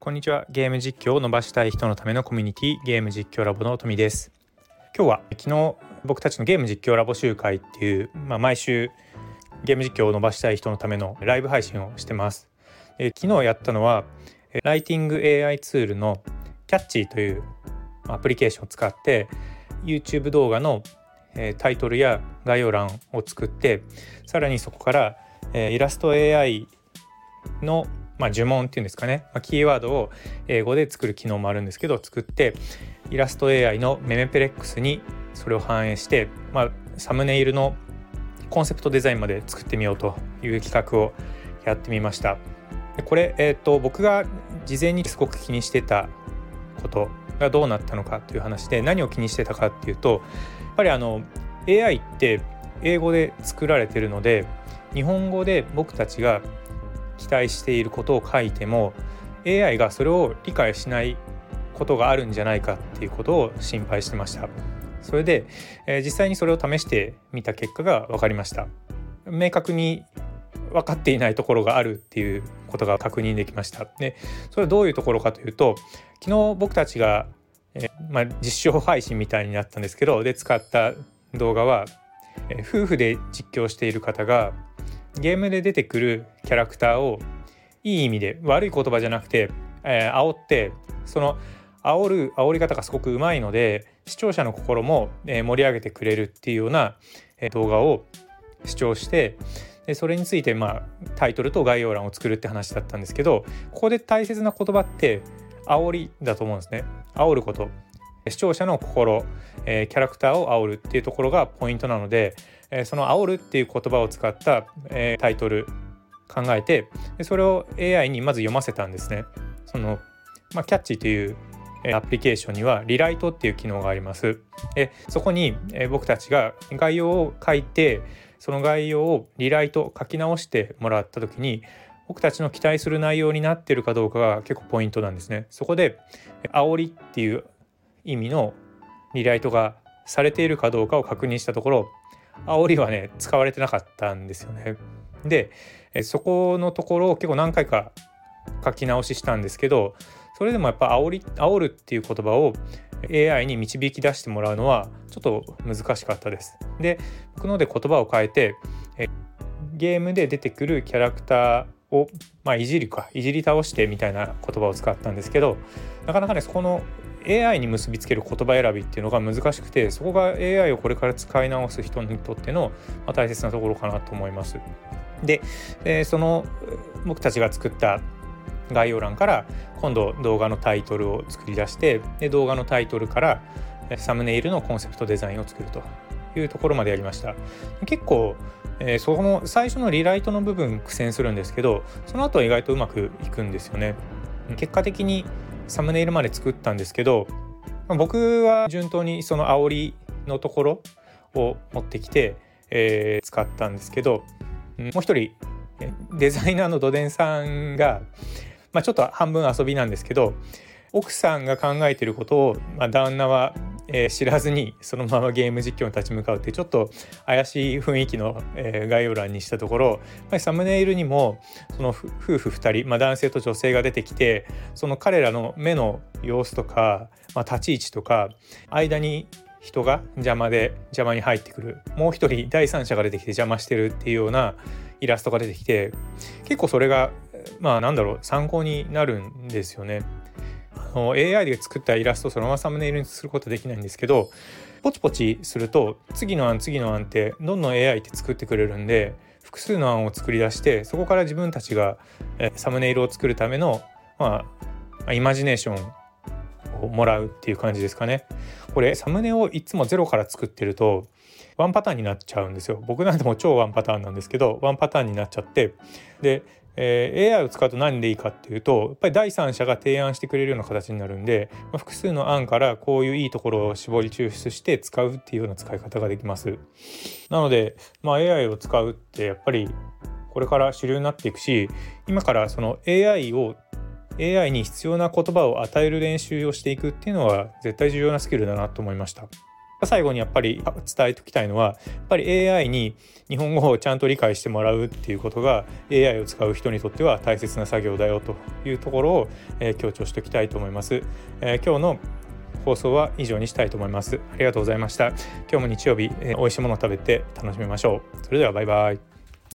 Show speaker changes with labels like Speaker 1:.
Speaker 1: こんにちは。ゲーム実況を伸ばしたい人のためのコミュニティゲーム実況ラボの富です。今日は昨日僕たちのゲーム実況ラボ集会っていう、まあ、毎週ゲーム実況を伸ばしたい人のためのライブ配信をしてます。で昨日やったのはライティング AI ツールのキャッチーというアプリケーションを使って YouTube 動画のタイトルや概要欄を作ってさらにそこからイラスト AI のまあ、呪文っていうんですかね、まあ、キーワードを英語で作る機能もあるんですけど作ってイラスト AI のメメペレックスにそれを反映して、まあ、サムネイルのコンセプトデザインまで作ってみようという企画をやってみました。これ、えーと、僕が事前にすごく気にしてたことがどうなったのかという話で何を気にしてたかっていうとやっぱりあの AI って英語で作られてるので日本語で僕たちが期待していることを書いても AI がそれを理解しないことがあるんじゃないかっていうことを心配してました。それで、えー、実際にそれを試してみた結果が分かりました。明確に分かっていないところがあるっていうことが確認できました。でそれはどういうところかというと昨日僕たちが、えー、まあ、実証配信みたいになったんですけどで使った動画は、えー、夫婦で実況している方がゲームで出てくるキャラクターをいい意味で悪い言葉じゃなくて、えー、煽ってその煽る煽り方がすごくうまいので視聴者の心も、えー、盛り上げてくれるっていうような、えー、動画を視聴してでそれについて、まあ、タイトルと概要欄を作るって話だったんですけどここで大切な言葉って煽りだと思うんですね。煽ること。視聴者の心、えー、キャラクターを煽るっていうところがポイントなので、え、その煽るっていう言葉を使った、え、タイトル考えてそれを AI にまず読ませたんですね。そのまあ、キャッチというアプリケーションにはリライトっていう機能があります。そこに僕たちが概要を書いてその概要をリライト書き直してもらった時に僕たちの期待する内容になってるかどうかが結構ポイントなんですね。そこで煽りっていう意味のリライトがされているかどうかを確認したところ煽りはね使われてなかったんですよね。でそこのところを結構何回か書き直ししたんですけどそれでもやっぱ煽り煽るっていう言葉を AI に導き出してもらうのはちょっと難しかったです。で僕ので言葉を変えてゲームで出てくるキャラクターを、まあ、いじるかいじり倒してみたいな言葉を使ったんですけどなかなかねそこの AI に結びつける言葉選びっていうのが難しくてそこが AI をこれから使い直す人にとっての、ま、大切なところかなと思います。で、えー、その僕たちが作った概要欄から今度動画のタイトルを作り出してで動画のタイトルからサムネイルのコンセプトデザインを作るというところまでやりました結構、えー、その最初のリライトの部分苦戦するんですけどその後は意外とうまくいくんですよね結果的にサムネイルまで作ったんですけど、僕は順当にその煽りのところを持ってきて、えー、使ったんですけどもう一人デザイナーのドデンさんが、まあ、ちょっと半分遊びなんですけど奥さんが考えてることを、まあ、旦那は、えー、知らずにそのままゲーム実況に立ち向かうってちょっと怪しい雰囲気の、えー、概要欄にしたところやっぱりサムネイルにもその夫婦2人、まあ、男性と女性が出てきてその彼らの目の様子とか、まあ、立ち位置とか間に人が邪魔で邪魔に入ってくるもう一人第三者が出てきて邪魔してるっていうようなイラストが出てきて結構それがまあなんだろう参考になるんですよね。の AI で作ったイラストをそのままサムネイルにすることできないんですけどポチポチすると次の案次の案ってどんどん AI って作ってくれるんで複数の案を作り出してそこから自分たちがサムネイルを作るためのまあイマジネーションをもらうっていう感じですかね。これサムネをいつもゼロから作ってるとワンパターンになっちゃうんですよ。僕なんても超ワンパターンなんですけどワンパターンになっちゃってで、えー、AI を使うと何でいいかっていうとやっぱり第三者が提案してくれるような形になるんで、まあ、複数の案からこういういいところを絞り抽出して使うっていうような使い方ができます。なので、まあ、AI を使うってやっぱりこれから主流になっていくし今からその AI を AI に必要な言葉を与える練習をしていくっていうのは絶対重要なスキルだなと思いました。最後にやっぱり伝えておきたいのはやっぱり AI に日本語をちゃんと理解してもらうっていうことが AI を使う人にとっては大切な作業だよというところを、え、強調しておきたいと思います。えー、今日の放送は以上にしたいと思います。ありがとうございました。今日も日曜日、えー、美味しいものを食べて楽しみましょう。それではバイバイ。